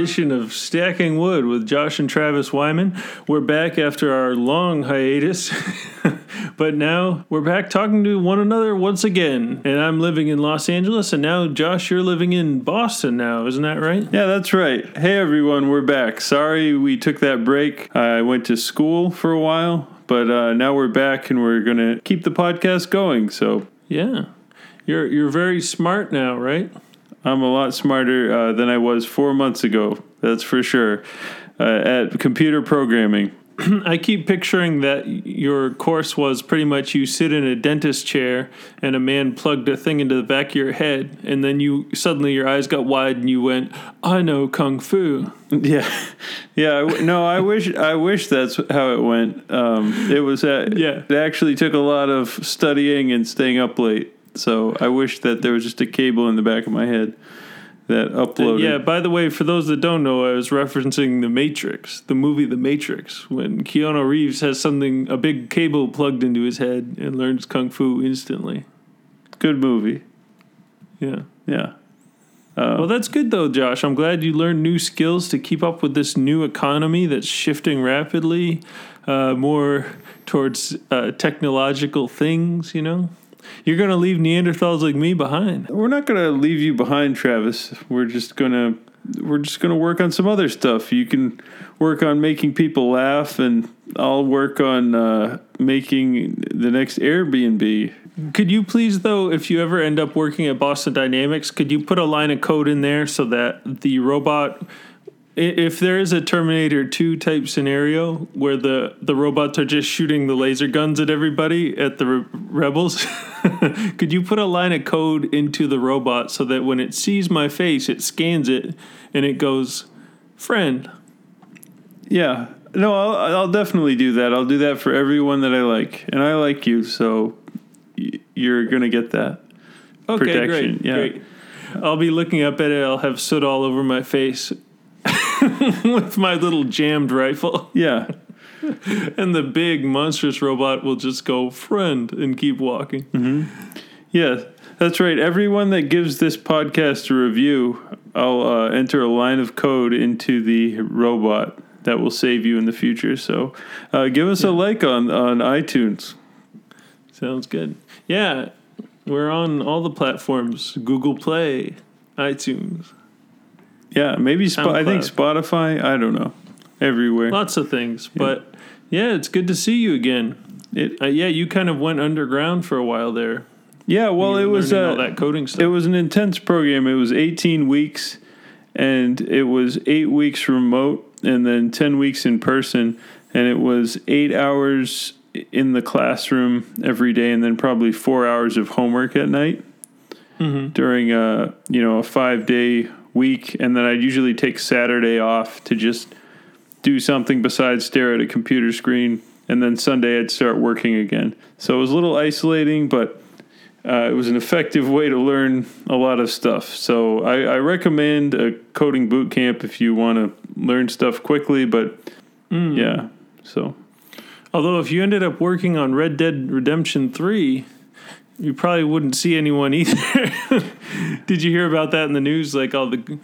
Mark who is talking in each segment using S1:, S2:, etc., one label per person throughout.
S1: edition of Stacking Wood with Josh and Travis Wyman. We're back after our long hiatus, but now we're back talking to one another once again. And I'm living in Los Angeles, and now, Josh, you're living in Boston now, isn't that right?
S2: Yeah, that's right. Hey, everyone, we're back. Sorry we took that break. I went to school for a while, but uh, now we're back and we're going to keep the podcast going. So
S1: Yeah. You're, you're very smart now, right?
S2: I'm a lot smarter uh, than I was four months ago. That's for sure. Uh, at computer programming.
S1: I keep picturing that your course was pretty much you sit in a dentist chair and a man plugged a thing into the back of your head, and then you suddenly your eyes got wide and you went, "I know kung fu."
S2: Yeah, yeah. I w- no, I wish I wish that's how it went. Um, it was uh,
S1: Yeah.
S2: It actually took a lot of studying and staying up late. So I wish that there was just a cable in the back of my head that uploaded.
S1: Yeah. By the way, for those that don't know, I was referencing The Matrix, the movie The Matrix, when Keanu Reeves has something a big cable plugged into his head and learns kung fu instantly.
S2: Good movie.
S1: Yeah.
S2: Yeah.
S1: Well, that's good though, Josh. I'm glad you learned new skills to keep up with this new economy that's shifting rapidly, uh, more towards uh, technological things. You know, you're gonna leave Neanderthals like me behind.
S2: We're not gonna leave you behind, Travis. We're just gonna we're just gonna work on some other stuff. You can work on making people laugh, and I'll work on uh, making the next Airbnb.
S1: Could you please, though, if you ever end up working at Boston Dynamics, could you put a line of code in there so that the robot, if there is a Terminator 2 type scenario where the, the robots are just shooting the laser guns at everybody, at the re- rebels, could you put a line of code into the robot so that when it sees my face, it scans it and it goes, friend?
S2: Yeah. No, I'll, I'll definitely do that. I'll do that for everyone that I like, and I like you, so y- you're gonna get that.
S1: Okay,
S2: Protection,
S1: great.
S2: yeah.
S1: Great. I'll be looking up at it. I'll have soot all over my face with my little jammed rifle,
S2: Yeah.
S1: and the big monstrous robot will just go friend and keep walking.
S2: Yeah, that's right. Everyone that gives this podcast a review, I'll uh, enter a line of code into the robot that will save you in the future. So, uh, give us a like on on iTunes.
S1: Sounds good. Yeah, we're on all the platforms: Google Play, iTunes,
S2: Yeah, maybe Sp- I think Spotify. I don't know. Everywhere.
S1: lots of things. But yeah, it's good to see you again.
S2: It,
S1: Uh, yeah, you kind of went underground for a while there.
S2: yeah, well, it was uh,
S1: all that coding stuff.
S2: It was an intense program. It was 18 weeks, and it was eight weeks remote, and then 10 weeks in person, and it was eight hours in the classroom every day, and then probably four hours of homework at night during a you know a five day week, and then I'd usually take Saturday off to just do something besides stare at a computer screen, and then Sunday I'd start working again. So it was a little isolating, but uh, it was an effective way to learn a lot of stuff. So I, I recommend a coding boot camp if you want to learn stuff quickly. But yeah, so
S1: Although if you ended up working on Red Dead Redemption 3, you probably wouldn't see anyone either. Did you hear about that in the news? Like all the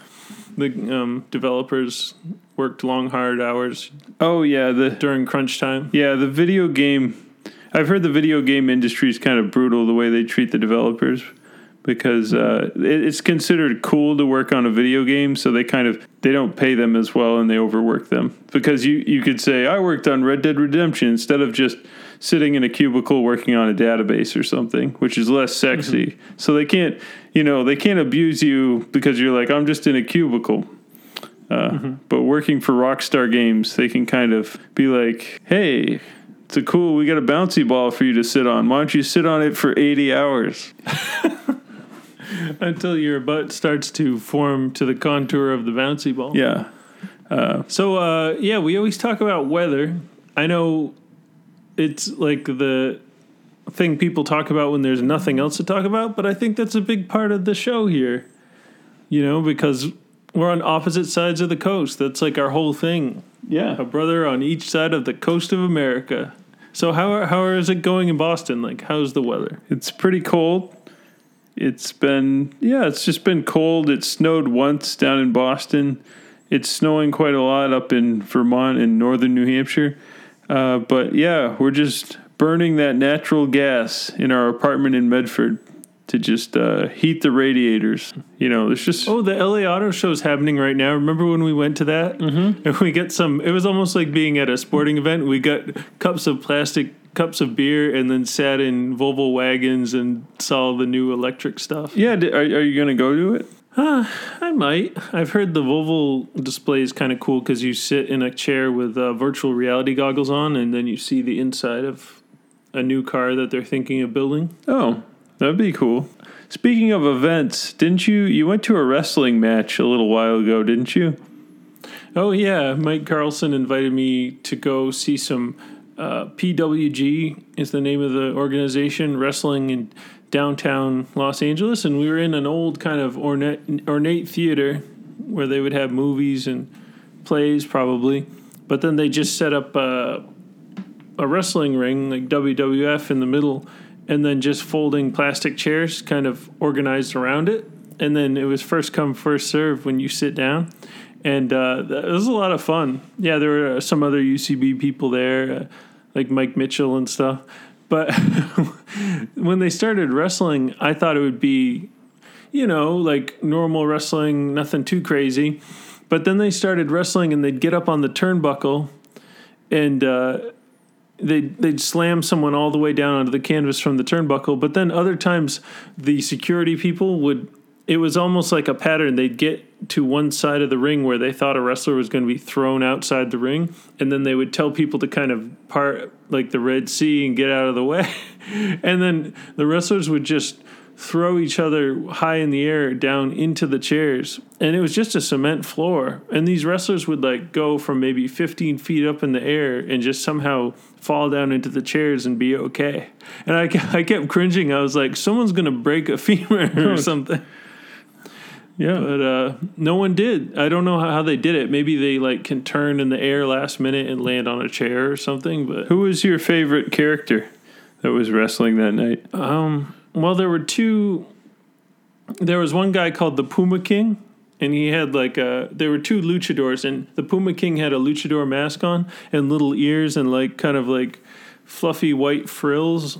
S1: the um, developers worked long, hard hours
S2: oh yeah, the
S1: during crunch time.
S2: yeah the video game. I've heard the video game industry is kind of brutal the way they treat the developers because uh, it, it's considered cool to work on a video game, so they kind of they don't pay them as well and they overwork them because you you could say I worked on Red Dead Redemption instead of just sitting in a cubicle working on a database or something, which is less sexy. So they can't you know they can't abuse you because you're like I'm just in a cubicle. Uh, But working for Rockstar Games, they can kind of be like, "Hey, it's a cool. We got a bouncy ball for you to sit on. Why don't you sit on it for eighty hours?"
S1: Until your butt starts to form to the contour of the bouncy ball.
S2: Yeah,
S1: So uh, yeah, we always talk about weather. I know it's like the thing people talk about when there's nothing else to talk about, but I think that's a big part of the show here. You know, because we're on opposite sides of the coast. That's like our whole thing.
S2: Yeah.
S1: A brother on each side of the coast of America. So how how is it going in Boston? Like how's the weather?
S2: It's pretty cold. It's been yeah, it's just been cold. It snowed once down in Boston. It's snowing quite a lot up in Vermont and northern New Hampshire. Uh, but yeah, we're just burning that natural gas in our apartment in Medford to just uh, heat the radiators. You know, it's just
S1: Oh, the LA Auto Show is happening right now. Remember when we went to that? Mm-hmm. And we get some. It was almost like being at a sporting event. We got cups of plastic cups of beer, and then sat in Volvo wagons and saw the new electric stuff.
S2: yeah. Are, are you gonna go to it?
S1: I might. I've heard the Volvo display is kind of cool because you sit in a chair with uh, virtual reality goggles on, and then you see the inside of a new car that they're thinking of building.
S2: Oh, that'd be cool. Speaking of events, didn't you you went to a wrestling match a little while ago, didn't you?
S1: Oh yeah, Mike Carlson invited me to go see some uh, PWG is the name of the organization wrestling in downtown Los Angeles, and we were in an old kind of ornate ornate theater where they would have movies and plays probably, but then they just set up a, a wrestling ring like WWF in the middle, and then just folding plastic chairs kind of organized around it, and then it was first come first serve when you sit down and uh, it was a lot of fun. Yeah, there were some other UCB people there, uh, like Mike Mitchell and stuff. But when they started wrestling, I thought it would be, you know, like normal wrestling, nothing too crazy. But then they started wrestling, and they'd get up on the turnbuckle, and uh, they'd they'd slam someone all the way down onto the canvas from the turnbuckle. But then other times, the security people would. It was almost like a pattern. They'd get to one side of the ring where they thought a wrestler was going to be thrown outside the ring, and then they would tell people to kind of part like the Red Sea and get out of the way. and then the wrestlers would just throw each other high in the air down into the chairs. And it was just a cement floor. And these wrestlers would like go from maybe 15 feet up in the air and just somehow fall down into the chairs and be okay. And I, I kept cringing. I was like, someone's going to break a femur or something.
S2: Yeah.
S1: But uh, no one did. I don't know how, how they did it. Maybe they like can turn in the air last minute and land on a chair or something. But
S2: Who was your favorite character that was wrestling that night?
S1: um, well, there were two. There was one guy called the Puma King, and he had like a. There were two luchadors, and the Puma King had a luchador mask on and little ears and like kind of like fluffy white frills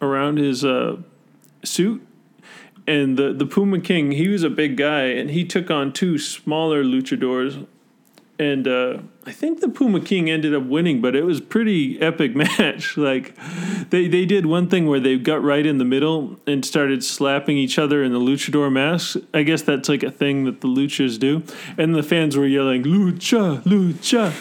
S1: around his uh, suit. And the the Puma King, he was a big guy, and he took on two smaller luchadors. And uh, I think the Puma King ended up winning, but it was pretty epic match. Like they they did one thing where they got right in the middle and started slapping each other in the luchador masks. I guess that's like a thing that the luchas do. And the fans were yelling "lucha, lucha,"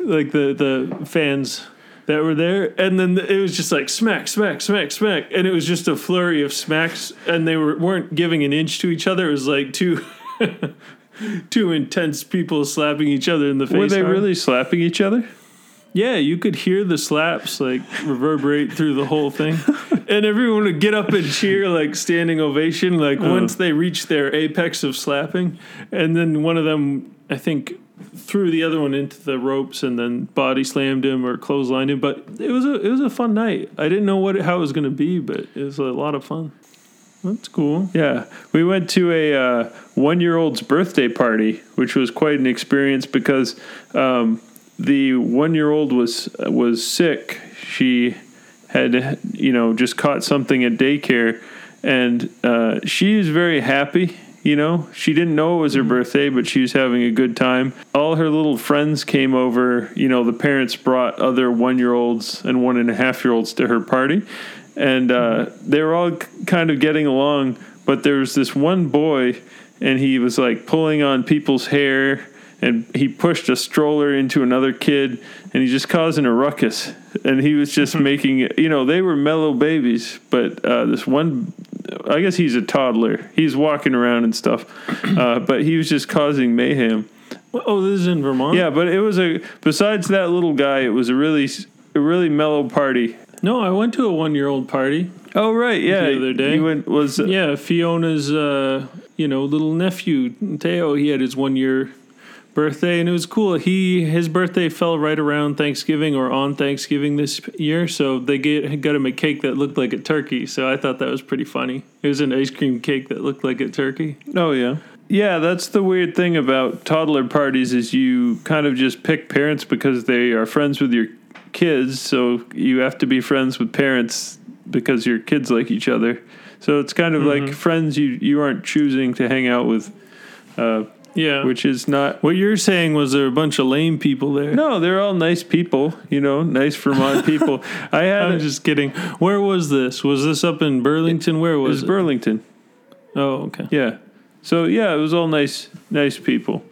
S1: like the the fans that were there. And then it was just like smack, smack, smack, smack, and it was just a flurry of smacks. And they were weren't giving an inch to each other. It was like two. Two intense people slapping each other in the face.
S2: Were they
S1: hard.
S2: really slapping each other?
S1: Yeah, you could hear the slaps like reverberate through the whole thing. And everyone would get up and cheer like standing ovation like uh. once they reached their apex of slapping. And then one of them I think threw the other one into the ropes and then body slammed him or clotheslined him, but it was a it was a fun night. I didn't know what how it was going to be, but it was a lot of fun. That's cool.
S2: Yeah, we went to a uh, one-year-old's birthday party, which was quite an experience because um, the one-year-old was was sick. She had, you know, just caught something at daycare, and uh, she is very happy. You know, she didn't know it was her birthday, but she was having a good time. All her little friends came over. You know, the parents brought other one-year-olds and one and a half-year-olds to her party, and uh, they were all kind of getting along. But there was this one boy, and he was like pulling on people's hair, and he pushed a stroller into another kid, and he's just causing a ruckus. And he was just making, you know, they were mellow babies, but uh, this one, I guess he's a toddler. He's walking around and stuff, uh, but he was just causing mayhem.
S1: Oh, this is in Vermont?
S2: Yeah, but it was a. Besides that little guy, it was a really, a really mellow party.
S1: No, I went to a 1-year-old party.
S2: Oh right, yeah.
S1: The other day.
S2: you went was
S1: Yeah, Fiona's uh, you know, little nephew, Teo. he had his 1 year birthday, and it was cool. He his birthday fell right around Thanksgiving or on Thanksgiving this year, so they get got him a cake that looked like a turkey. So I thought that was pretty funny. It was an ice cream cake that looked like a turkey.
S2: Oh yeah. Yeah, that's the weird thing about toddler parties is you kind of just pick parents because they are friends with your kids, so you have to be friends with parents because your kids like each other. So it's kind of
S1: Mm-hmm.
S2: like friends you you aren't choosing to hang out with, uh,
S1: Yeah.
S2: which is not.
S1: what you're saying was there a bunch of lame people there.
S2: No, they're all nice people. You know, nice Vermont people. I had
S1: I'm just kidding. Where was this? Was this up in Burlington? Where
S2: it
S1: was
S2: was
S1: it?
S2: Burlington.
S1: oh, okay.
S2: Yeah. So yeah, it was all nice, nice people.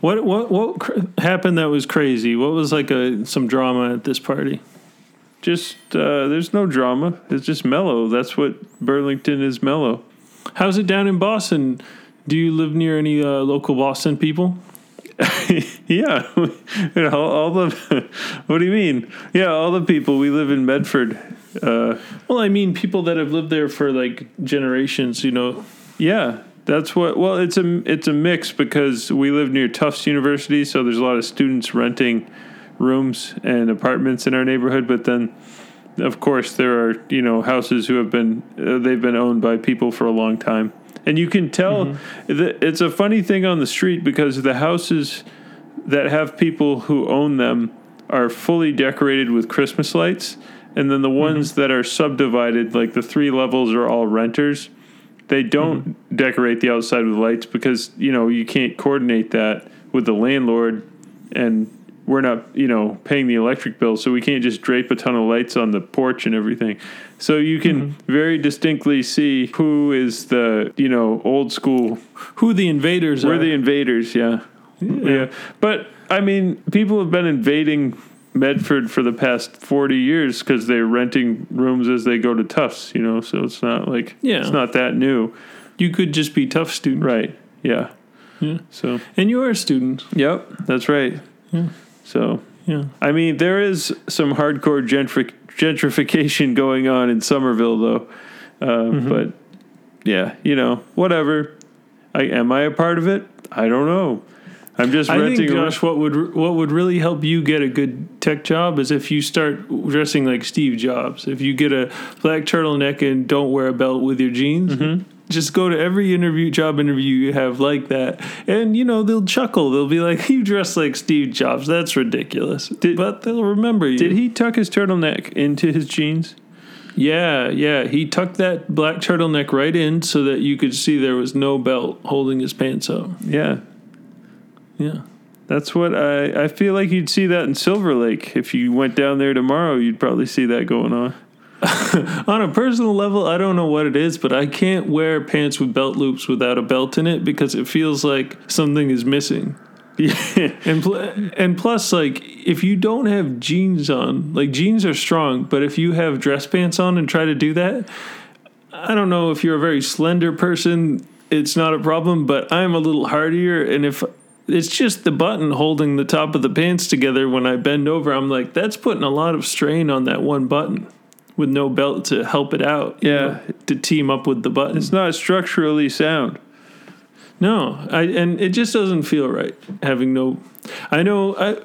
S1: What what what cr- happened that was crazy? What was like a some drama at this party?
S2: Just uh, there's no drama. It's just mellow. That's what Burlington is mellow.
S1: How's it down in Boston? Do you live near any uh, local Boston people?
S2: yeah, all, all the. what do you mean? Yeah, all the people. We live in Medford. Uh,
S1: Well, I mean people that have lived there for like generations. You know.
S2: yeah, that's what. Well, it's a it's a mix because we live near Tufts University, so there's a lot of students renting rooms and apartments in our neighborhood. But then, of course, there are you know houses who have been uh, they've been owned by people for a long time, and you can tell mm-hmm. that it's a funny thing on the street because the houses that have people who own them are fully decorated with Christmas lights, and then the mm-hmm. ones that are subdivided, like the three levels, are all renters. They don't mm-hmm. decorate the outside with lights because you know you can't coordinate that with the landlord, and we're not you know paying the electric bill, so we can't just drape a ton of lights on the porch and everything. So you can mm-hmm. very distinctly see who is the you know old school
S1: Who the invaders are.
S2: we're
S1: are?
S2: the invaders, yeah. yeah. But I mean, people have been invading Medford for the past 40 years because they're renting rooms as they go to Tufts, you know, so it's not like,
S1: Yeah.
S2: it's not that new.
S1: you could just be Tufts student.
S2: Right. Yeah.
S1: Yeah.
S2: So,
S1: And you are a student.
S2: yep, that's right. So,
S1: Yeah.
S2: I mean, there is some hardcore gentri- gentrification going on in Somerville, though. Uh, But yeah, you know, whatever. I, am I a part of it? I don't know. I'm just
S1: I
S2: renting.
S1: think. Josh, what would what would really help you get a good tech job is if you start dressing like Steve Jobs. If you get a black turtleneck and don't wear a belt with your jeans,
S2: Mm-hmm.
S1: Just go to every interview, job interview you have like that, and you know they'll chuckle. They'll be like, "You dress like Steve Jobs. That's ridiculous." but they'll remember you.
S2: Did he tuck his turtleneck into his jeans?
S1: Yeah, yeah. He tucked that black turtleneck right in so that you could see there was no belt holding his pants up.
S2: Yeah,
S1: Yeah.
S2: that's what I. I feel like you'd see that in Silver Lake if you went down there tomorrow. You'd probably see that going on.
S1: On a personal level, I don't know what it is, but I can't wear pants with belt loops without a belt in it because it feels like something is missing.
S2: Yeah,
S1: And pl- and plus, like if you don't have jeans on, like jeans are strong, but if you have dress pants on and try to do that, I don't know if you're a very slender person, it's not a problem. But I'm a little hardier, and if it's just the button holding the top of the pants together when I bend over, I'm like that's putting a lot of strain on that one button with no belt to help it out. you
S2: Yeah.
S1: know, to team up with the button.
S2: it's not structurally sound.
S1: No, I and it just doesn't feel right having no. I know I,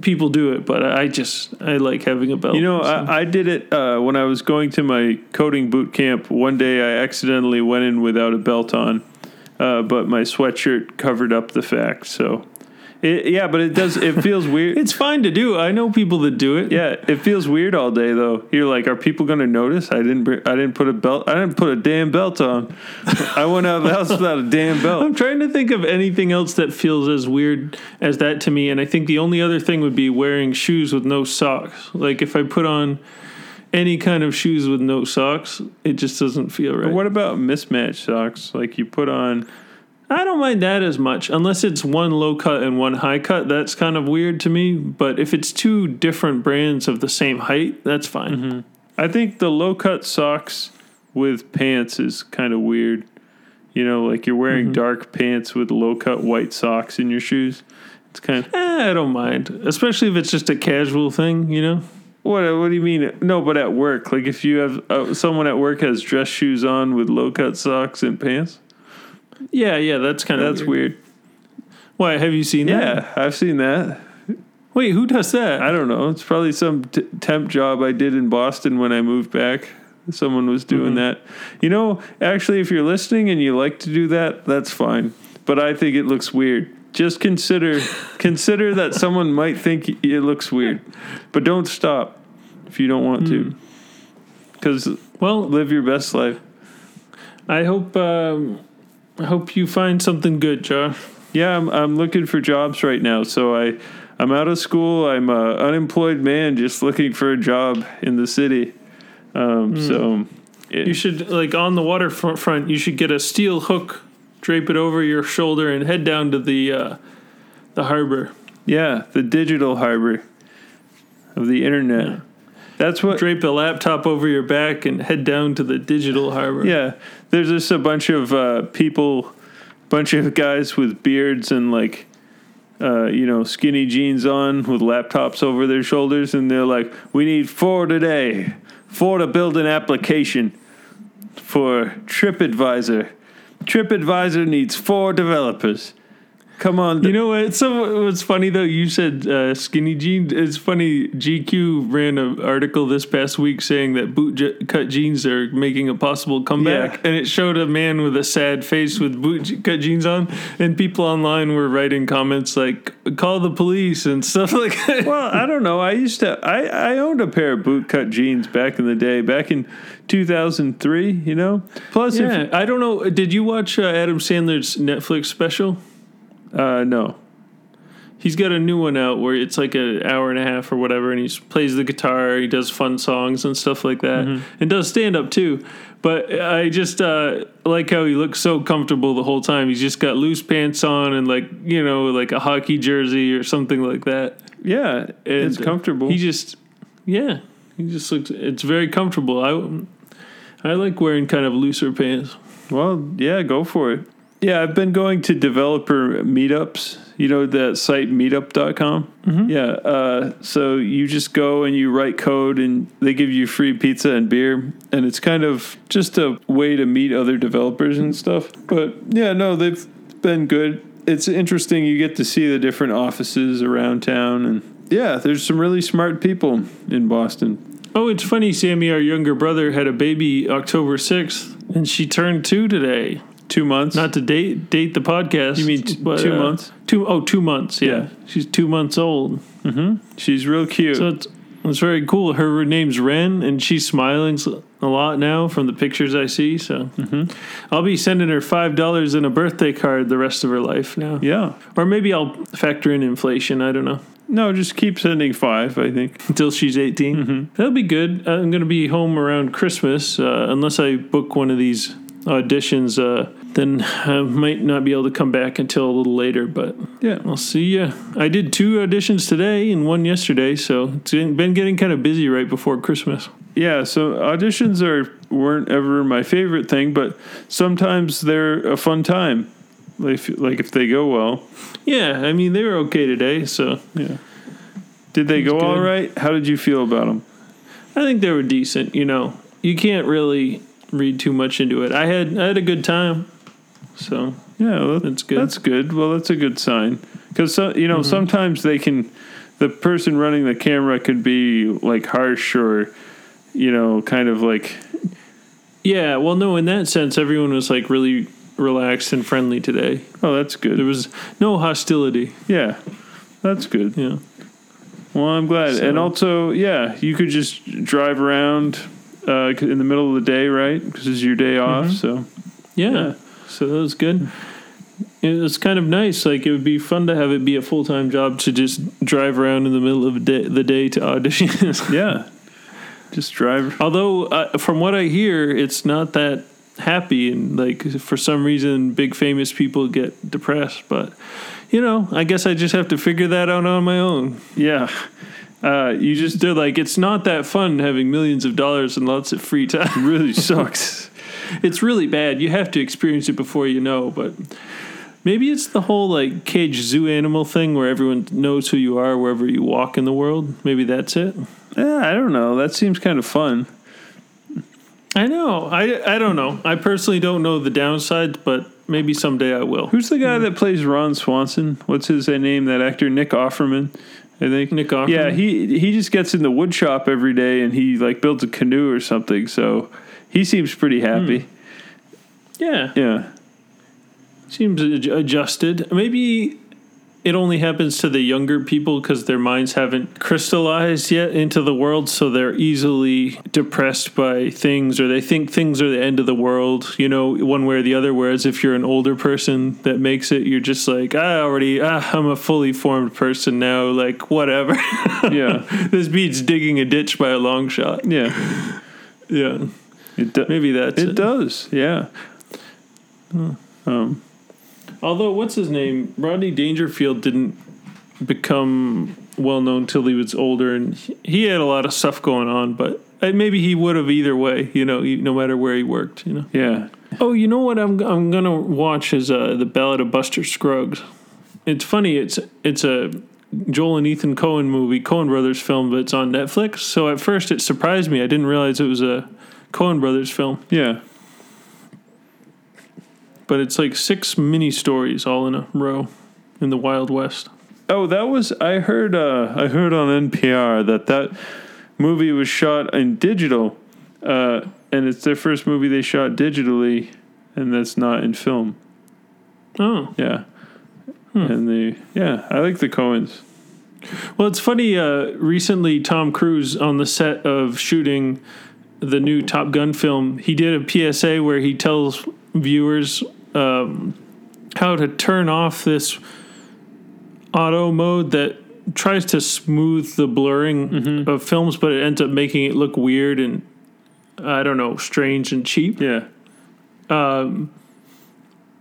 S1: people do it, but I just I like having a belt.
S2: You know, I, I did it uh, when I was going to my coding boot camp. One day, I accidentally went in without a belt on, uh, but my sweatshirt covered up the fact. So, it, yeah, but it does. It feels weird.
S1: it's fine to do. I know people that do it.
S2: Yeah, it feels weird all day though. You're like, are people going to notice? I didn't. br- I didn't put a belt. I didn't put a damn belt on. I went out of the house without a damn belt.
S1: I'm trying to think of anything else that feels as weird as that to me, and I think the only other thing would be wearing shoes with no socks. Like if I put on any kind of shoes with no socks, it just doesn't feel right.
S2: What about mismatched socks? Like you put on.
S1: I don't mind that as much, unless it's one low cut and one high cut. That's kind of weird to me. But if it's two different brands of the same height, that's fine.
S2: I think the low cut socks with pants is kind of weird. You know, like you're wearing dark pants with low cut white socks in your shoes. It's kind of
S1: Eh, I don't mind, especially if it's just a casual thing. You know,
S2: what? What do you mean? No, but at work, like if you have uh, someone at work has dress shoes on with low cut socks and pants,
S1: yeah, yeah, that's kind of
S2: that's weird.
S1: Why have you seen that?
S2: Yeah, I've seen that.
S1: Wait, who does that?
S2: I don't know. It's probably some t- temp job I did in Boston when I moved back. Someone was doing that. You know, actually, if you're listening and you like to do that, that's fine. But I think it looks weird. Just consider consider that someone might think it looks weird, but don't stop if you don't want to. Because
S1: well,
S2: live your best life.
S1: I hope um, I hope you find something good, Josh.
S2: Yeah, I'm I'm looking for jobs right now. So I I'm out of school. I'm a unemployed man just looking for a job in the city. Um, So it-
S1: You should like on the waterfront. Front, you should get a steel hook, drape it over your shoulder, and head down to the uh, the harbor.
S2: yeah, the digital harbor of the internet. That's what.
S1: Drape a laptop over your back and head down to the digital harbor.
S2: Yeah, there's just a bunch of uh, people, bunch of guys with beards and like, uh, you know, skinny jeans on with laptops over their shoulders, and they're like, "We need four today, four to build an application for TripAdvisor. TripAdvisor needs four developers. Come on,
S1: You know what? So what's funny though? You said uh, skinny jeans. It's funny. GQ ran an article this past week saying that boot je- cut jeans are making a possible comeback,
S2: Yeah.
S1: and it showed a man with a sad face with boot je- cut jeans on, and people online were writing comments like "call the police" and stuff like that.
S2: well, I don't know. I used to. I I owned a pair of bootcut jeans back in the day, back in 2003. You know. Plus, if
S1: Yeah, I don't know. Did you watch uh, Adam Sandler's Netflix special?
S2: Uh, no.
S1: He's got a new one out where it's like an hour and a half or whatever, and he plays the guitar, he does fun songs and stuff like that, and does stand up too. But I just uh, like how he looks so comfortable the whole time. He's just got loose pants on and like you know like a hockey jersey or something like that.
S2: Yeah, it's
S1: And, uh,
S2: comfortable.
S1: He just yeah, he just looks. It's very comfortable. I I like wearing kind of looser pants.
S2: well, yeah, go for it. Yeah, I've been going to developer meetups. You know that site meetup.com? Mm-hmm. Yeah. Uh, so you just go and you write code and they give you free pizza and beer. And it's kind of just a way to meet other developers and stuff. But yeah, no, they've been good. It's interesting. You get to see the different offices around town. And yeah, there's some really smart people in Boston.
S1: Oh, it's funny, Sammy, our younger brother, had a baby October 6th, and she turned two today.
S2: Two months.
S1: Not to date date the podcast.
S2: You mean t- two months?
S1: Two oh, two months, yeah.
S2: Yeah.
S1: She's two months old.
S2: She's real cute.
S1: So it's, it's very cool. Her name's Ren, and she's smiling a lot now from the pictures I see. So
S2: Mm-hmm.
S1: I'll be sending her $5 in a birthday card the rest of her life now.
S2: yeah.
S1: Or maybe I'll factor in inflation. I don't know.
S2: No, just keep sending five, I think.
S1: until she's 18.
S2: Mm-hmm.
S1: That'll be good. I'm going to be home around Christmas. Uh, unless I book one of these auditions, uh, then I might not be able to come back until a little later, but
S2: Yeah.
S1: I'll see you. I did two auditions today and one yesterday, so it's been getting kind of busy right before Christmas.
S2: Yeah, so auditions are weren't ever my favorite thing, but sometimes they're a fun time. Like if, like if they go well.
S1: Yeah, I mean, they were okay today, so
S2: Yeah. Did they go
S1: That's
S2: all
S1: good.
S2: right? How did you feel about them?
S1: I think they were decent. You know, you can't really read too much into it. I had I had a good time, so
S2: Yeah, well,
S1: That's good.
S2: That's good. Well, that's a good sign because so, you know sometimes they can. The person running the camera could be like harsh or, you know, kind of like
S1: yeah. Well, no, in that sense, everyone was like really relaxed and friendly today.
S2: oh that's good.
S1: There was no hostility.
S2: Yeah, that's good.
S1: Yeah.
S2: Well, I'm glad.
S1: So-
S2: and also, yeah, you could just drive around uh, in the middle of the day, right? Because it's your day off. So
S1: yeah.
S2: Yeah.
S1: So that was good. It was kind of nice. Like it would be fun to have it be a full time job to just drive around in the middle of the day, the day to auditions.
S2: yeah, just drive.
S1: Although, uh, from what I hear, it's not that happy, and like for some reason, big famous people get depressed. But you know, I guess I just have to figure that out on my own.
S2: Yeah, uh, you just
S1: They're like, it's not that fun having millions of dollars and lots of free time.
S2: really sucks.
S1: It's really bad. You have to experience it before you know, but maybe it's the whole like cage zoo animal thing where everyone knows who you are wherever you walk in the world. Maybe that's it.
S2: Yeah, I don't know. That seems kind of fun.
S1: I know. I I don't know. I personally don't know the downsides, but maybe someday I will.
S2: Who's the guy mm-hmm. that plays Ron Swanson? What's his name? That actor Nick Offerman. I think
S1: Nick Offerman?
S2: Yeah, he he just gets in the wood shop every day and he like builds a canoe or something. So he seems pretty happy.
S1: Yeah,
S2: Yeah.
S1: seems ad- adjusted. Maybe it only happens to the younger people because their minds haven't crystallized yet into the world, so they're easily depressed by things, or they think things are the end of the world. You know, one way or the other. Whereas if you're an older person that makes it, you're just like, I already, ah, I'm a fully formed person now. Like whatever.
S2: Yeah.
S1: this beats digging a ditch by a long shot.
S2: Yeah.
S1: Yeah,
S2: It do-
S1: maybe that's
S2: it does. Yeah. Um
S1: Although, what's his name? Rodney Dangerfield didn't become well known till he was older, and he- had a lot of stuff going on. But uh, maybe he would have either way, you know, no matter where he worked, you know.
S2: yeah.
S1: Oh, you know what? I'm I'm gonna watch is uh, the Ballad of Buster Scruggs. It's funny. It's it's a Joel and Ethan Coen movie, Coen Brothers film, but it's on Netflix. So at first it surprised me. I didn't realize it was a Coen Brothers film.
S2: Yeah.
S1: But it's like six mini stories all in a row in the Wild West.
S2: Oh, that was I heard. Uh, I heard on NPR that that movie was shot in digital, uh, and it's their first movie they shot digitally, and that's not in film.
S1: Oh.
S2: Yeah, and the yeah, I like the Coens.
S1: Well, it's funny. Uh, recently, Tom Cruise on the set of shooting the new Top Gun film, he did a PSA where he tells viewers um, how to turn off this auto mode that tries to smooth the blurring of films, but it ends up making it look weird and I don't know, strange and cheap.
S2: Yeah,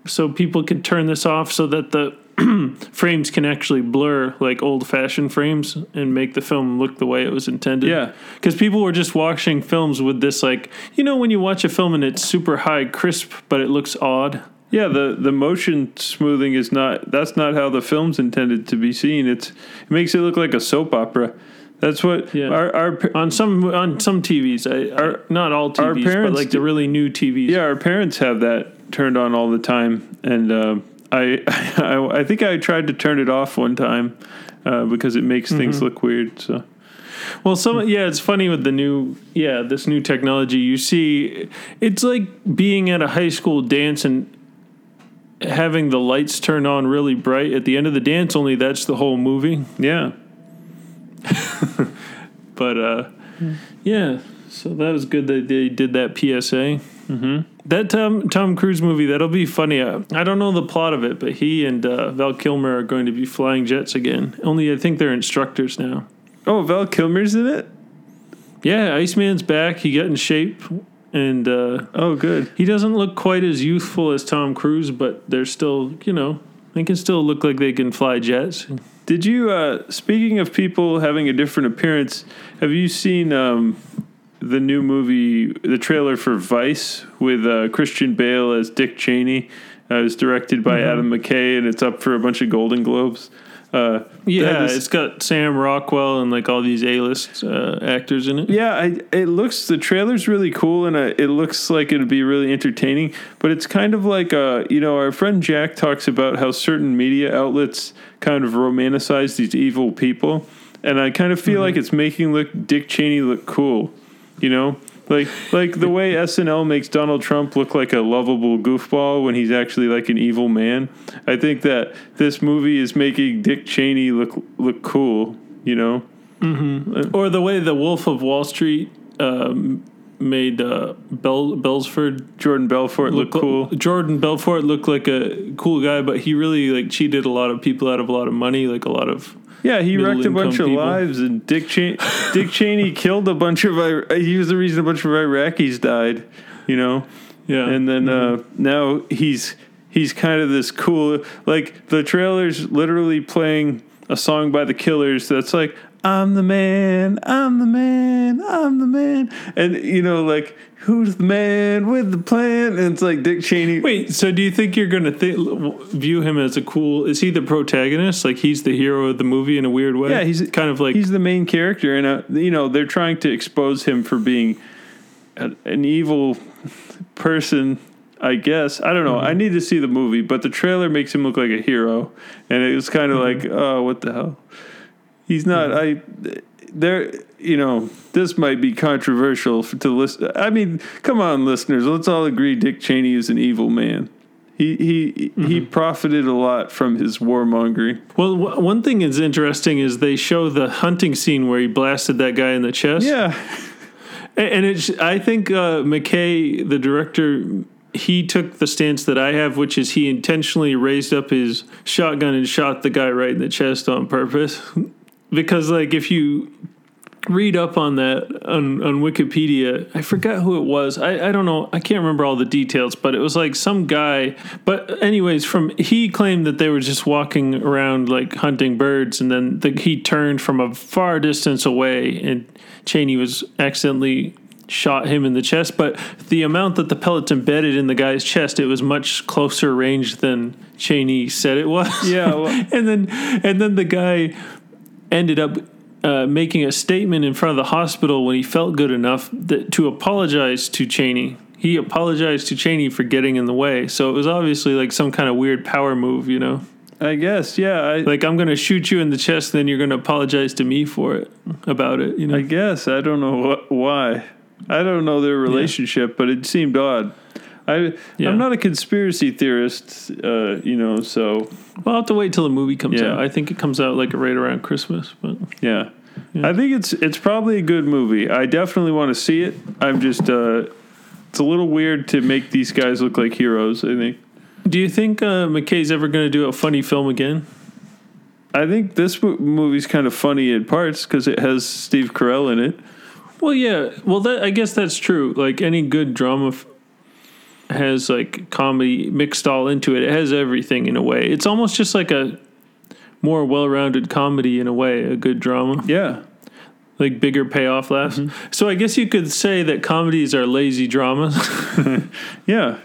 S1: so people can turn this off so that the frames can actually blur like old fashioned frames and make the film look the way it was intended.
S2: Yeah.
S1: Because people were just watching films with this, like, you know, when you watch a film and it's super high crisp, but it looks odd.
S2: yeah. The the motion smoothing is not. That's not how the film's intended to be seen. It's it makes it look like a soap opera. That's what
S1: Yeah.
S2: our our
S1: On some on some TVs, I, I, not all TVs,
S2: our
S1: but
S2: parents
S1: like the really new TVs.
S2: yeah our parents have that turned on all the time, and uh, I, I I think I tried to turn it off one time uh, because it makes things look weird. So
S1: Well, some yeah, it's funny with the new yeah this new technology. You see, it's like being at a high school dance and having the lights turned on really bright at the end of the dance. Only that's the whole movie.
S2: yeah.
S1: But uh, yeah, so that was good that they did that PSA. Mm-hmm. That Tom Tom Cruise movie that'll be funny. Uh, I don't know the plot of it, but he and uh, Val Kilmer are going to be flying jets again. Only I think they're instructors now.
S2: Oh, Val Kilmer's in it.
S1: Yeah, Iceman's back. He got in shape, and uh,
S2: Oh, good.
S1: he doesn't look quite as youthful as Tom Cruise, but they're still, you know, they can still look like they can fly jets.
S2: Did you? Uh, speaking of people having a different appearance, have you seen um, the new movie, the trailer for Vice with uh, Christian Bale as Dick Cheney? Uh, it was directed by Adam McKay, and it's up for a bunch of Golden Globes. Uh,
S1: Yeah,
S2: that is-
S1: it's got Sam Rockwell and like all these A-list uh, actors in it.
S2: Yeah, I, it looks the trailer's really cool and uh, it looks like it'd be really entertaining. But it's kind of like uh, you know, our friend Jack talks about how certain media outlets kind of romanticize these evil people, and I kind of feel like it's making look Dick Cheney look cool. You know, like like the way SNL makes Donald Trump look like a lovable goofball when he's actually like an evil man. I think that this movie is making Dick Cheney look look cool. You know.
S1: Or the way the Wolf of Wall Street um, made uh, Bel- Belsford
S2: Jordan Belfort look cool.
S1: Jordan Belfort looked like a cool guy, but he really like cheated a lot of people out of a lot of money, like a lot of.
S2: Yeah, he wrecked a bunch of
S1: people.
S2: lives, and Dick Cheney, Dick Cheney killed a bunch of. He was the reason a bunch of Iraqis died. You know,
S1: Yeah,
S2: and then uh, now he's he's kind of this cool. Like the trailer's literally playing a song by the Killers that's like. I'm the man, I'm the man, I'm the man. And, you know, like, who's the man with the plan? And it's like Dick Cheney.
S1: Wait, so do you think you're going to th- view him as a cool? Is he the protagonist? Like he's the hero of the movie in a weird way?
S2: Yeah, he's
S1: kind of like
S2: he's the main character, and uh, you know they're trying to expose him for being a, an evil person I guess I don't know. Mm-hmm. I need to see the movie, but the trailer makes him look like a hero, and it was kind of mm-hmm. like, oh, what the hell? He's not. Mm-hmm. I there. You know, this might be controversial to listen. I mean, come on, listeners. Let's all agree Dick Cheney is an evil man. He he he profited a lot from his warmongering.
S1: Well, w- one thing is interesting is they show the hunting scene where he blasted that guy in the chest.
S2: Yeah,
S1: And it's, I think uh, McKay, the director, he took the stance that I have, which is he intentionally raised up his shotgun and shot the guy right in the chest on purpose. because, like, if you read up on that on, on Wikipedia, I forgot who it was. I, I don't know. I can't remember all the details, but it was like some guy. But, anyways, from he claimed that they were just walking around, like, hunting birds, and then the, he turned from a far distance away and Cheney was accidentally shot him in the chest, but the amount that the pellets embedded in the guy's chest, it was much closer range than Cheney said it was.
S2: Yeah, well-
S1: and then and then the guy ended up uh, making a statement in front of the hospital when he felt good enough that, to apologize to Cheney. He apologized to Cheney for getting in the way. So it was obviously like some kind of weird power move, you know?
S2: I guess. Yeah, I,
S1: Like I'm going to shoot you in the chest, then you're going to apologize to me for it, about it, you know?
S2: I guess I don't know wh- why. I don't know their relationship, but it seemed odd. I
S1: Yeah.
S2: I'm not a conspiracy theorist, uh, you know. So
S1: Well, I'll have to wait till the movie comes
S2: Yeah.
S1: out. I think it comes out like right around Christmas. But
S2: yeah. I think it's it's probably a good movie. I definitely want to see it. I'm just uh, it's a little weird to make these guys look like heroes. I think.
S1: do you think uh, McKay's ever going to do a funny film again?
S2: I think this movie's kind of funny in parts because it has Steve Carell in it.
S1: Well, yeah. Well, that I guess that's true. Like any good drama f- has like comedy mixed all into it. It has everything in a way. It's almost just like a more well-rounded comedy in a way, a good drama.
S2: Yeah.
S1: Like bigger payoff laughs. So I guess you could say that comedies are lazy dramas.
S2: Yeah,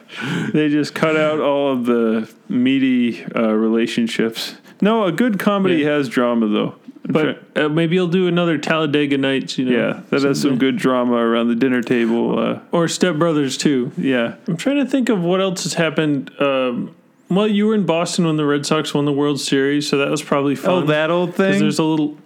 S2: they just cut out all of the meaty uh, relationships. No, a good comedy
S1: Yeah.
S2: has drama though.
S1: But uh, maybe you'll do another Talladega Nights, you know.
S2: yeah, that has some good drama around the dinner table. Uh,
S1: Or Step Brothers too.
S2: yeah,
S1: I'm trying to think of what else has happened. Um, well, you were in Boston when the Red Sox won the World Series, so that was probably fun.
S2: oh, that old thing.
S1: There's a little,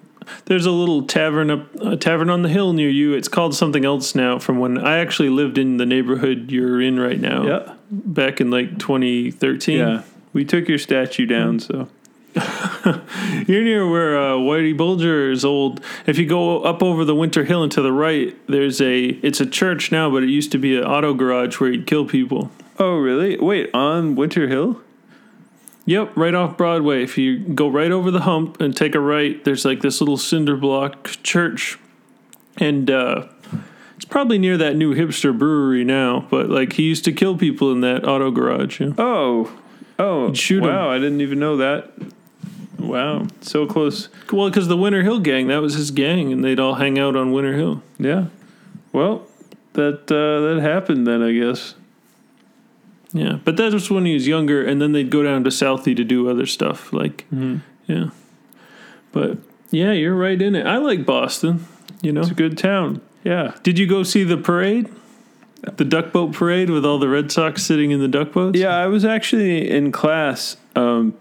S1: there's a little tavern up, a tavern on the hill near you. It's called something else now. From when I actually lived in the neighborhood you're in right now.
S2: Yeah,
S1: Back in like 2013.
S2: yeah. We took your statue down, so
S1: You're near where uh, Whitey Bulger's old. If you go up over the Winter Hill and to the right, there's a. It's a church now, but it used to be an auto garage where he'd kill people.
S2: Oh, really? Wait, on Winter Hill?
S1: Yep, right off Broadway. If you go right over the hump and take a right, there's like this little cinder block church, and uh, it's probably near that new hipster brewery now. But like he used to kill people in that auto garage. Yeah.
S2: Oh, oh,
S1: shoot 'em.
S2: wow! I didn't even know that. Wow, so close.
S1: Well, because the Winter Hill gang, that was his gang, and they'd all hang out on Winter Hill.
S2: Yeah. Well, that uh, that happened then, I guess.
S1: Yeah, but that was when he was younger, and then they'd go down to Southie to do other stuff. Like, yeah. But yeah, you're right in it. I like Boston. You know,
S2: It's a good town. Yeah.
S1: did you go see the parade, the duck boat parade with all the Red Sox sitting in the duck boats?
S2: Yeah, I was actually in class, um,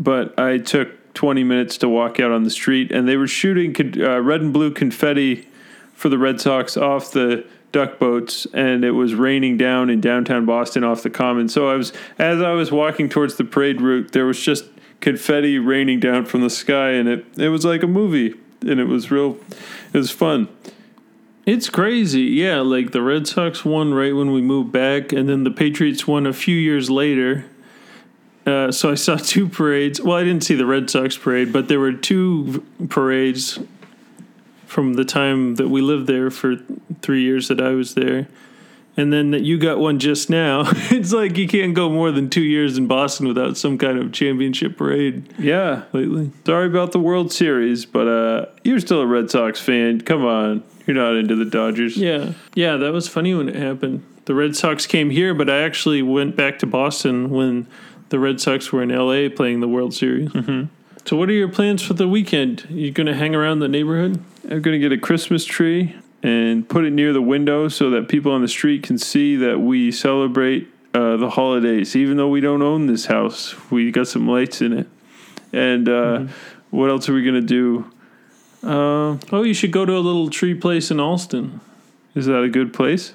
S2: but I took 20 minutes to walk out on the street, and they were shooting uh, red and blue confetti for the Red Sox off the duck boats, and it was raining down in downtown Boston off the Common. So I was, as I was walking towards the parade route, there was just confetti raining down from the sky, and it it was like a movie, and it was real, it was fun.
S1: It's crazy. Yeah, like the Red Sox won right when we moved back, and then the Patriots won a few years later. Uh, so I saw two parades. Well, I didn't see the Red Sox parade, but there were two v- parades from the time that we lived there for three years that I was there. And then that you got one just now. it's like you can't go more than two years in Boston without some kind of championship parade
S2: Yeah,
S1: lately.
S2: Sorry about the World Series, but uh, you're still a Red Sox fan. Come on, you're not into the Dodgers.
S1: Yeah, yeah, that was funny when it happened. The Red Sox came here, but I actually went back to Boston when the Red Sox were in LA playing the World Series. Mm-hmm. So, what are your plans for the weekend? You going to hang around the neighborhood?
S2: I'm gonna get a Christmas tree and put it near the window so that people on the street can see that we celebrate uh, the holidays. Even though we don't own this house, we got some lights in it. And uh,
S1: Mm-hmm.
S2: what else are we gonna do? Uh,
S1: Oh, you should go to a little tree place in Allston.
S2: is that a good place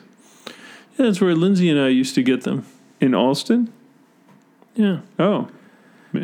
S1: Yeah, that's where Lindsay and I used to get them.
S2: in Allston?
S1: Yeah.
S2: Oh,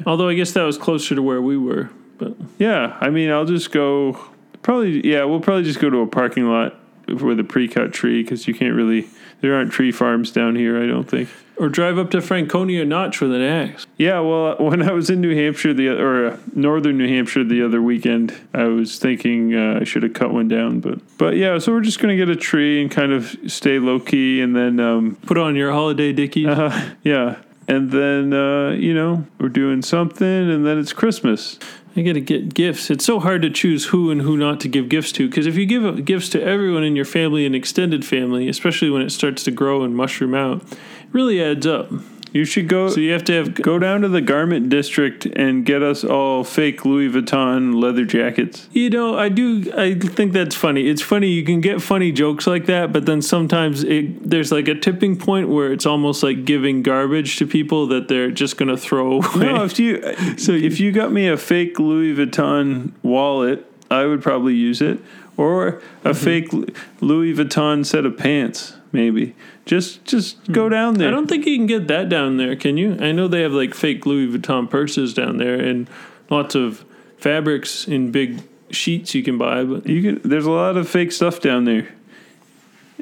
S1: Although I guess that was closer to where we were. But
S2: yeah. I mean, I'll just go. Probably, yeah. We'll probably just go to a parking lot with a pre-cut tree because you can't really. There aren't tree farms down here. I don't think.
S1: or drive up to Franconia Notch with an axe.
S2: Yeah, well, when I was in New Hampshire the or uh, northern New Hampshire the other weekend, I was thinking uh, I should have cut one down, but but yeah, so we're just gonna get a tree and kind of stay low key, and then um,
S1: Put on your holiday dickies.
S2: uh, yeah, and then uh, you know we're doing something, and then it's Christmas.
S1: I got to get gifts. It's so hard to choose who and who not to give gifts to because if you give gifts to everyone in your family and extended family, especially when it starts to grow and mushroom out, it really adds up.
S2: You should go
S1: So you have to have
S2: go down to the garment district and get us all fake Louis Vuitton leather jackets.
S1: You know, I do. I think that's funny. It's funny you can get funny jokes like that, but then sometimes it, there's like a tipping point where it's almost like giving garbage to people that they're just going to throw away.
S2: No, if you so if you got me a fake Louis Vuitton wallet, I would probably use it, or a mm-hmm. fake Louis Vuitton set of pants, maybe. Just just go hmm. down there.
S1: I don't think you can get that down there, can you? I know they have like fake Louis Vuitton purses down there and lots of fabrics in big sheets you can buy, but
S2: you can. There's a lot of fake stuff down there.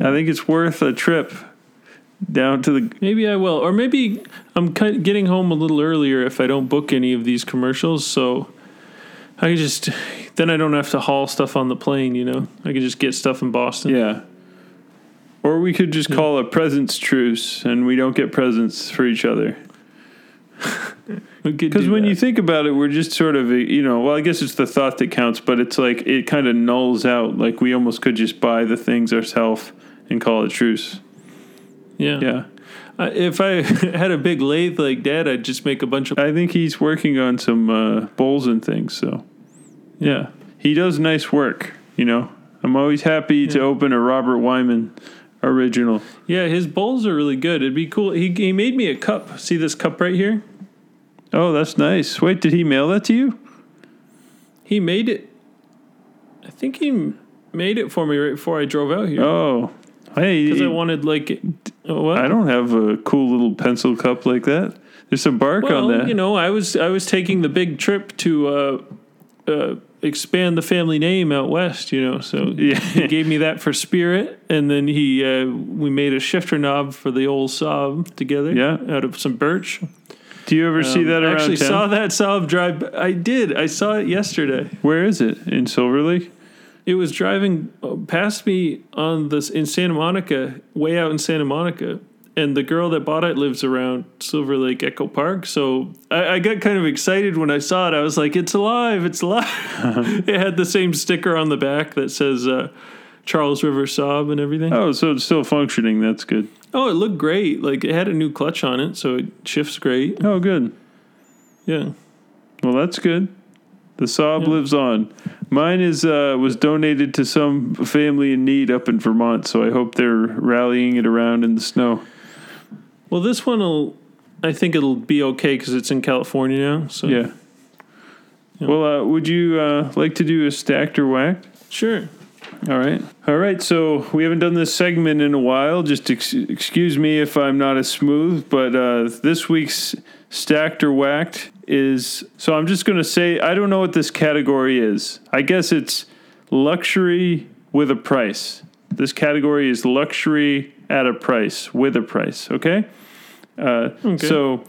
S2: I think it's worth a trip down to the.
S1: maybe I will. Or maybe I'm getting home a little earlier if I don't book any of these commercials, so I can just then I don't have to haul stuff on the plane, you know. I can just get stuff in Boston.
S2: Yeah. Or we could just call a presents truce, and we don't get presents for each other. Because when
S1: that.
S2: you think about it, we're just sort of, you know, well, I guess it's the thought that counts, but it's like it kind of nulls out. Like we almost could just buy the things ourselves and call it truce.
S1: yeah.
S2: Yeah.
S1: Uh, if I had a big lathe like Dad, I'd just make a bunch of
S2: I think he's working on some uh, bowls and things. So, yeah. He does nice work, you know. I'm always happy to open a Robert Wyman original.
S1: Yeah, his bowls are really good. It'd be cool. He he made me a cup. See this cup right here?
S2: Oh, that's nice. Wait, did he mail that to you?
S1: He made it. I think he made it for me right before I drove out here
S2: Oh, hey.
S1: because I wanted like what?
S2: I don't have a cool little pencil cup like that. There's some bark
S1: well,
S2: on that.
S1: you know, I was I was taking the big trip to uh, uh, expand the family name out west. You know, so
S2: Yeah.
S1: he gave me that for spirit, and then he uh, we made a shifter knob for the old Saab together.
S2: Yeah.
S1: out of some birch.
S2: Do you ever see
S1: Um,
S2: that
S1: I
S2: around
S1: actually
S2: town?
S1: saw that Saab drive. I did. I saw it yesterday.
S2: Where is it? In Silver Lake?
S1: It was driving uh, past me on this in Santa Monica, way out in Santa Monica, and the girl that bought it lives around Silver Lake Echo Park. So I, I got kind of excited when I saw it. I was like, "It's alive! It's alive!" it had the same sticker on the back that says uh, Charles River Saab and everything. Oh.
S2: So it's still functioning. That's good.
S1: Oh, it looked great. Like it had a new clutch on it, so it shifts great.
S2: Oh, good.
S1: Yeah.
S2: Well, that's good. The Saab
S1: Yeah.
S2: lives on. Mine is uh, was donated to some family in need up in Vermont, so I hope they're rallying it around in the snow.
S1: Well, this one will. I think it'll be okay because it's in California now. So
S2: Yeah.
S1: Yeah.
S2: Well, uh, would you uh, like to do a stacked or whacked?
S1: sure.
S2: All right. All right. So we haven't done this segment in a while. Just ex- excuse me if I'm not as smooth, but uh, this week's stacked or whacked is. So I'm just going to say I don't know what this category is. I guess it's luxury with a price. This category is luxury at a price with a price. Okay. Uh,
S1: Okay.
S2: So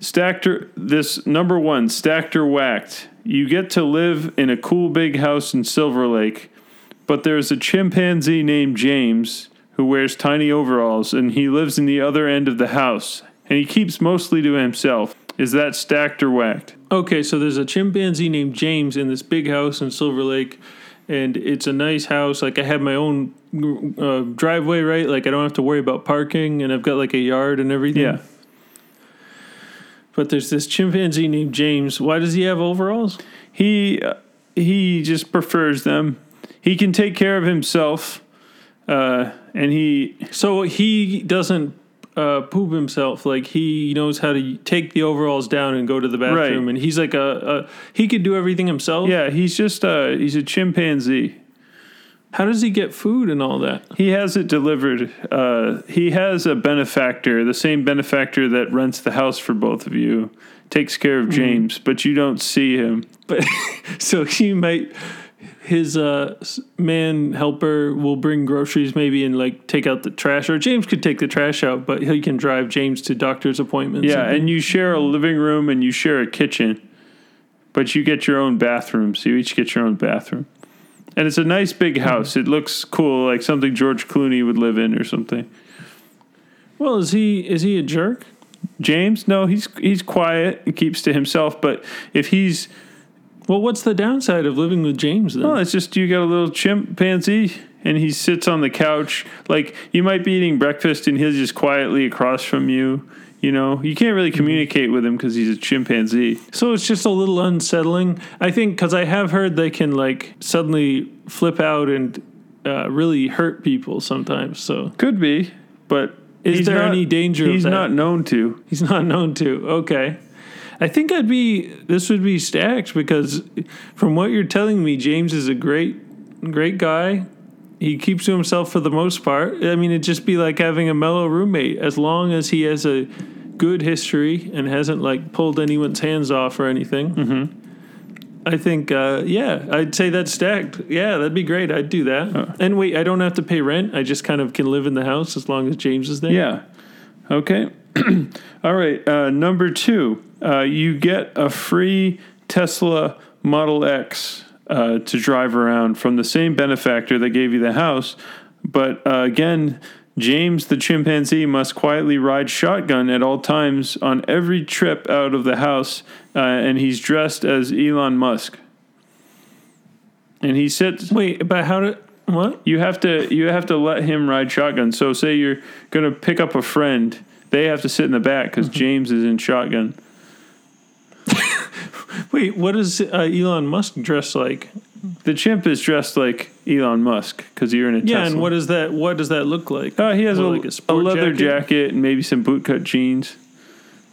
S2: stacked or this number one stacked or whacked. You get to live in a cool big house in Silver Lake but there's a chimpanzee named James who wears tiny overalls and he lives in the other end of the house and he keeps mostly to himself. Is that stacked or whacked?
S1: Okay, so there's a chimpanzee named James in this big house in Silver Lake, and it's a nice house. Like I have my own uh, driveway, right? Like I don't have to worry about parking, and I've got like a yard and everything.
S2: Yeah.
S1: But there's this chimpanzee named James. Why does he have overalls?
S2: He uh, he just prefers them. He can take care of himself. Uh, and he
S1: So he doesn't uh, poop himself. Like he knows how to take the overalls down and go to the bathroom,
S2: Right.
S1: and he's like a, a he could do everything himself.
S2: Yeah, he's just uh he's a chimpanzee.
S1: How does he get food and all that?
S2: He has it delivered. Uh, he has a benefactor, the same benefactor that rents the house for both of you, takes care
S1: Mm-hmm.
S2: of James, but you don't see him.
S1: But so he might his uh man helper will bring groceries maybe and like take out the trash or James could take the trash out but he can drive James to doctor's appointments.
S2: Yeah, and you share a living room and you share a kitchen, but you get your own bathroom. So you each get your own bathroom. And it's a nice big house. It looks cool, like something George Clooney would live in or something.
S1: well, is he is he a jerk?
S2: James, no, he's he's quiet, and keeps to himself. But if he's
S1: Well, what's the downside of living with James then?
S2: well, it's just you got a little chimpanzee, and he sits on the couch. Like you might be eating breakfast, and he's just quietly across from you. You know, you can't really communicate with him because he's a chimpanzee.
S1: So it's just a little unsettling. I think because I have heard they can like suddenly flip out and uh, really hurt people sometimes. So
S2: Could be, but
S1: Is
S2: he's
S1: there
S2: not-
S1: any danger of
S2: He's not known to.
S1: he's not known to. Okay. I think I'd be this would be stacked because from what you're telling me, James is a great great guy. He keeps to himself for the most part. I mean, it'd just be like having a mellow roommate as long as he has a good history and hasn't like pulled anyone's hands off or anything. Mm-hmm. I think, uh, yeah, I'd say that's stacked. Yeah, that'd be great. I'd do that. And wait, I don't have to pay rent. I just kind of can live in the house as long as James is there.
S2: Yeah. Okay. All right. Uh, number two, uh, you get a free Tesla Model X uh, to drive around from the same benefactor that gave you the house. But uh, again, James the chimpanzee must quietly ride shotgun at all times on every trip out of the house, uh, and he's dressed as Elon Musk. And he sits.
S1: Wait, but how did what?
S2: You have to you have to let him ride shotgun. So say you're gonna pick up a friend, they have to sit in the back because James is in shotgun.
S1: Wait, what does uh, Elon Musk dress like?
S2: The chimp is dressed like Elon Musk because you're in a
S1: Yeah,
S2: Tesla.
S1: and what does that? What does that look like?
S2: Uh, he has a,
S1: like a
S2: a, leather
S1: jacket?
S2: jacket? and maybe some bootcut jeans,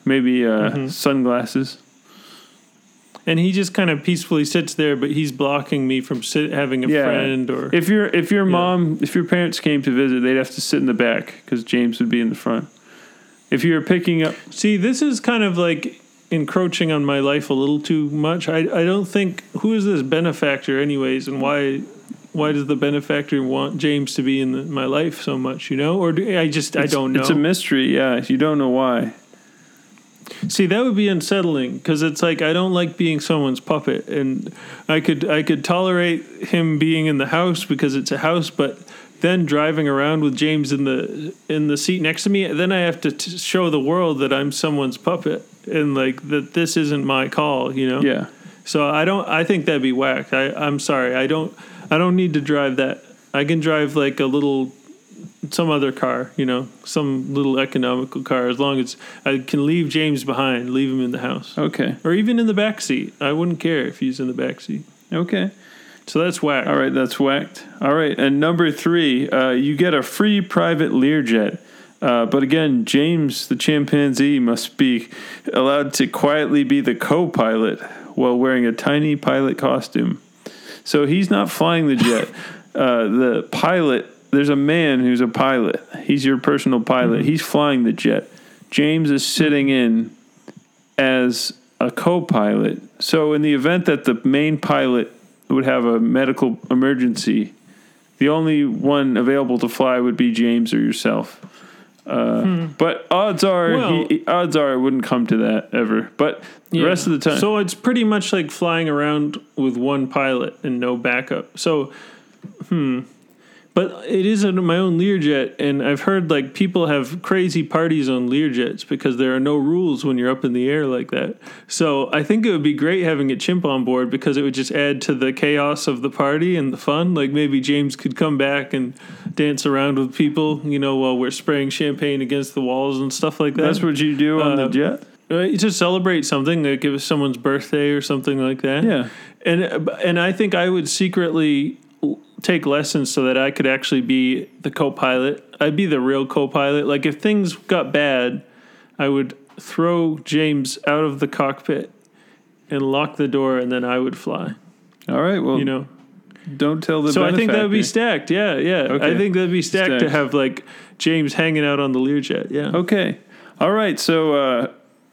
S2: maybe uh,
S1: Mm-hmm.
S2: sunglasses.
S1: And he just kind of peacefully sits there, but he's blocking me from sit, having a
S2: Yeah.
S1: friend or.
S2: If your if your mom if your parents came to visit, they'd have to sit in the back because James would be in the front. If you're picking up,
S1: See, this is kind of like encroaching on my life a little too much. I I don't think who is this benefactor anyways, and why why does the benefactor want James to be in the, my life so much? You know, or do, I just I don't know.
S2: It's a mystery. Yeah, you don't know why.
S1: See, that would be unsettling because it's like I don't like being someone's puppet, and I could I could tolerate him being in the house because it's a house, but then driving around with James in the in the seat next to me, then I have to t- show the world that I'm someone's puppet and like that this isn't my call, you know?
S2: Yeah.
S1: So I don't. I think that'd be whack. I I'm sorry. I don't. I don't need to drive that. I can drive like a little, some other car. You know, some little economical car. As long as I can leave James behind, leave him in the house,
S2: Okay.
S1: or even in the back seat. I wouldn't care if he's in the back seat.
S2: Okay.
S1: So that's whack.
S2: All right, that's whacked. All right, and number three, uh, you get a free private Learjet. Uh, but again, James the chimpanzee must be allowed to quietly be the co pilot while wearing a tiny pilot costume. So he's not flying the jet. uh, the pilot, there's a man who's a pilot. He's your personal pilot. He's flying the jet. James is sitting in as a co pilot. So, in the event that the main pilot would have a medical emergency, the only one available to fly would be James or yourself. Uh, But odds are,
S1: Well-
S2: he, odds are, it wouldn't come to that ever. But the
S1: Yeah.
S2: rest of the time,
S1: So it's pretty much like flying around with one pilot and no backup. So, hmm. But it is in my own Learjet, and I've heard like people have crazy parties on Learjets because there are no rules when you're up in the air like that. So I think it would be great having a chimp on board because it would just add to the chaos of the party and the fun. Like maybe James could come back and dance around with people, you know, while we're spraying champagne against the walls and stuff like that.
S2: that's what you do on
S1: Uh,
S2: the jet.
S1: Right, to celebrate something, like it's someone's birthday or something like that.
S2: Yeah.
S1: and and I think I would secretly take lessons so that I could actually be the co-pilot. I'd be the real co-pilot. Like if things got bad, I would throw James out of the cockpit and lock the door, and then I would fly.
S2: All right. Well,
S1: You know.
S2: don't tell the.
S1: So I think that would be stacked. Yeah, yeah.
S2: Okay.
S1: I think that'd be stacked, to have like James hanging out on the Learjet. Yeah.
S2: Okay. All right. So uh,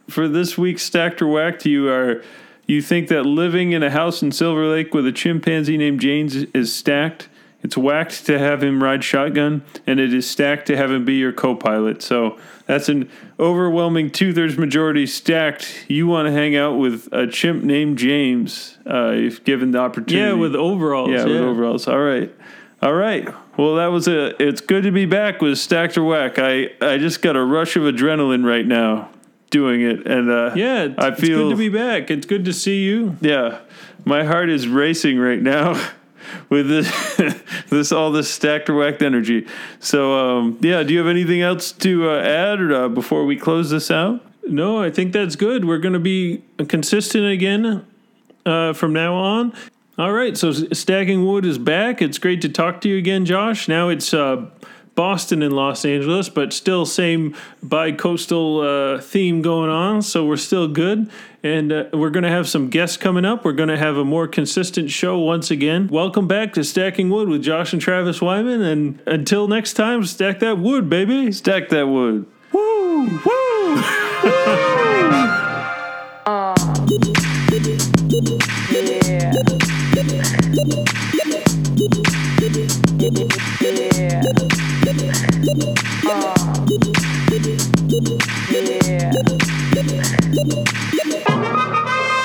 S2: for this week's stacked or whacked, you are you think that living in a house in Silver Lake with a chimpanzee named James is stacked. It's whacked to have him ride shotgun, and it is stacked to have him be your co-pilot. So that's an overwhelming two-thirds majority stacked. You want to hang out with a chimp named James, uh, if given the opportunity.
S1: Yeah, with overalls.
S2: Yeah,
S1: Yeah,
S2: with overalls. All right. All right. Well, that was a. It's good to be back with Stacked or Whack. I I just got a rush of adrenaline right now doing it, and uh,
S1: Yeah, it's,
S2: I
S1: it's
S2: feel
S1: good to be back. It's good to see you.
S2: yeah, my heart is racing right now with this this all this stacked or whacked energy. So um, yeah, do you have anything else to uh, add or, uh, before we close this out?
S1: No, I think that's good. We're going to be consistent again uh, from now on. All right, so Stacking Wood is back. It's great to talk to you again, Josh. Now it's uh, Boston and Los Angeles, but still same bi-coastal uh, theme going on. So we're still good, and uh, we're going to have some guests coming up. We're going to have a more consistent show once again. Welcome back to Stacking Wood with Josh and Travis Wyman, and until next time, stack that wood, baby.
S2: Stack that wood.
S1: Woo! Woo! Yeah. Yeah. Uh.
S3: Yeah.